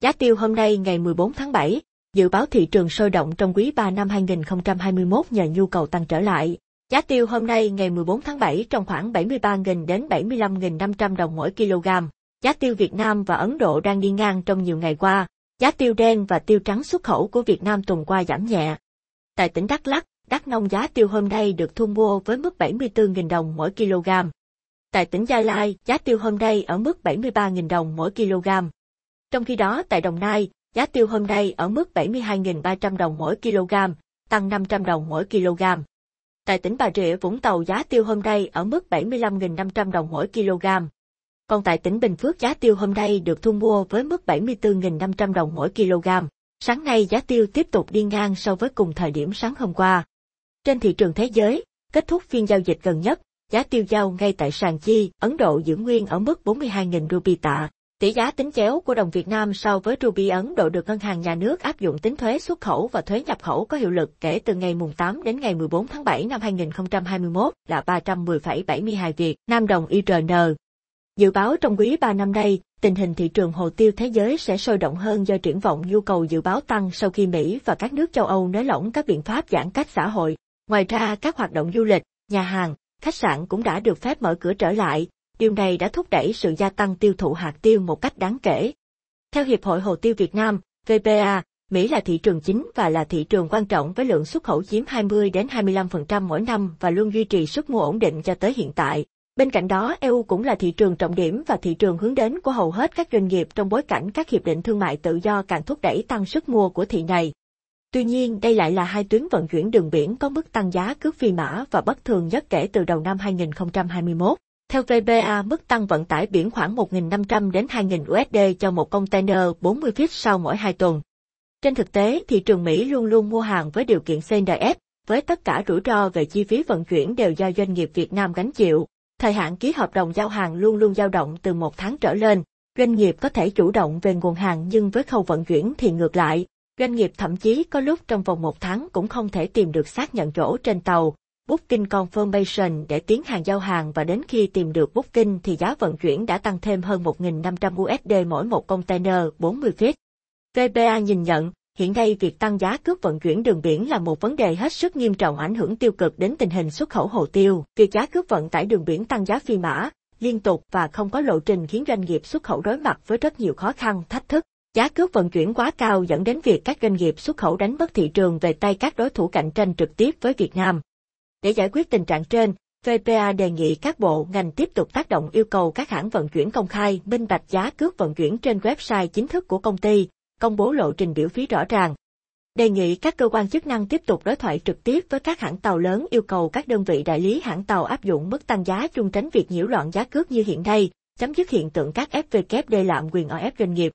Giá tiêu hôm nay ngày 14 tháng 7, dự báo thị trường sôi động trong quý 3 năm 2021 nhờ nhu cầu tăng trở lại. Giá tiêu hôm nay ngày 14 tháng 7 trong khoảng 73.000 đến 75.500 đồng mỗi kg. Giá tiêu Việt Nam và Ấn Độ đang đi ngang trong nhiều ngày qua. Giá tiêu đen và tiêu trắng xuất khẩu của Việt Nam tuần qua giảm nhẹ. Tại tỉnh Đắk Lắk, Đắk Nông giá tiêu hôm nay được thu mua với mức 74.000 đồng mỗi kg. Tại tỉnh Gia Lai, giá tiêu hôm nay ở mức 73.000 đồng mỗi kg. Trong khi đó tại Đồng Nai, giá tiêu hôm nay ở mức 72.300 đồng mỗi kg, tăng 500 đồng mỗi kg. Tại tỉnh Bà Rịa Vũng Tàu giá tiêu hôm nay ở mức 75.500 đồng mỗi kg. Còn tại tỉnh Bình Phước giá tiêu hôm nay được thu mua với mức 74.500 đồng mỗi kg. Sáng nay giá tiêu tiếp tục đi ngang so với cùng thời điểm sáng hôm qua. Trên thị trường thế giới, kết thúc phiên giao dịch gần nhất, giá tiêu giao ngay tại sàn chi, Ấn Độ giữ nguyên ở mức 42.000 rupee tạ. Tỷ giá tính chéo của đồng Việt Nam so với ruby Ấn Độ được ngân hàng nhà nước áp dụng tính thuế xuất khẩu và thuế nhập khẩu có hiệu lực kể từ ngày mùng 8 đến ngày 14 tháng 7 năm 2021 là 310,72 Việt Nam đồng IRN. Dự báo trong quý 3 năm nay, tình hình thị trường hồ tiêu thế giới sẽ sôi động hơn do triển vọng nhu cầu dự báo tăng sau khi Mỹ và các nước châu Âu nới lỏng các biện pháp giãn cách xã hội. Ngoài ra, các hoạt động du lịch, nhà hàng, khách sạn cũng đã được phép mở cửa trở lại, điều này đã thúc đẩy sự gia tăng tiêu thụ hạt tiêu một cách đáng kể. Theo Hiệp hội Hồ tiêu Việt Nam, VPA, Mỹ là thị trường chính và là thị trường quan trọng với lượng xuất khẩu chiếm 20 đến 25% mỗi năm và luôn duy trì sức mua ổn định cho tới hiện tại. Bên cạnh đó, EU cũng là thị trường trọng điểm và thị trường hướng đến của hầu hết các doanh nghiệp trong bối cảnh các hiệp định thương mại tự do càng thúc đẩy tăng sức mua của thị này. Tuy nhiên, đây lại là hai tuyến vận chuyển đường biển có mức tăng giá cước phi mã và bất thường nhất kể từ đầu năm 2021. Theo VBA, mức tăng vận tải biển khoảng 1.500 đến 2.000 USD cho một container 40 feet sau mỗi 2 tuần. Trên thực tế, thị trường Mỹ luôn luôn mua hàng với điều kiện CNF, với tất cả rủi ro về chi phí vận chuyển đều do doanh nghiệp Việt Nam gánh chịu. Thời hạn ký hợp đồng giao hàng luôn luôn dao động từ một tháng trở lên. Doanh nghiệp có thể chủ động về nguồn hàng nhưng với khâu vận chuyển thì ngược lại. Doanh nghiệp thậm chí có lúc trong vòng một tháng cũng không thể tìm được xác nhận chỗ trên tàu, Booking Confirmation để tiến hàng giao hàng và đến khi tìm được Booking thì giá vận chuyển đã tăng thêm hơn 1.500 USD mỗi một container 40 feet. VBA nhìn nhận, hiện nay việc tăng giá cước vận chuyển đường biển là một vấn đề hết sức nghiêm trọng ảnh hưởng tiêu cực đến tình hình xuất khẩu hồ tiêu. Việc giá cước vận tải đường biển tăng giá phi mã, liên tục và không có lộ trình khiến doanh nghiệp xuất khẩu đối mặt với rất nhiều khó khăn, thách thức. Giá cước vận chuyển quá cao dẫn đến việc các doanh nghiệp xuất khẩu đánh mất thị trường về tay các đối thủ cạnh tranh trực tiếp với Việt Nam. Để giải quyết tình trạng trên, VPA đề nghị các bộ ngành tiếp tục tác động yêu cầu các hãng vận chuyển công khai minh bạch giá cước vận chuyển trên website chính thức của công ty, công bố lộ trình biểu phí rõ ràng. Đề nghị các cơ quan chức năng tiếp tục đối thoại trực tiếp với các hãng tàu lớn yêu cầu các đơn vị đại lý hãng tàu áp dụng mức tăng giá chung tránh việc nhiễu loạn giá cước như hiện nay, chấm dứt hiện tượng các FVKD lạm quyền ở ép doanh nghiệp.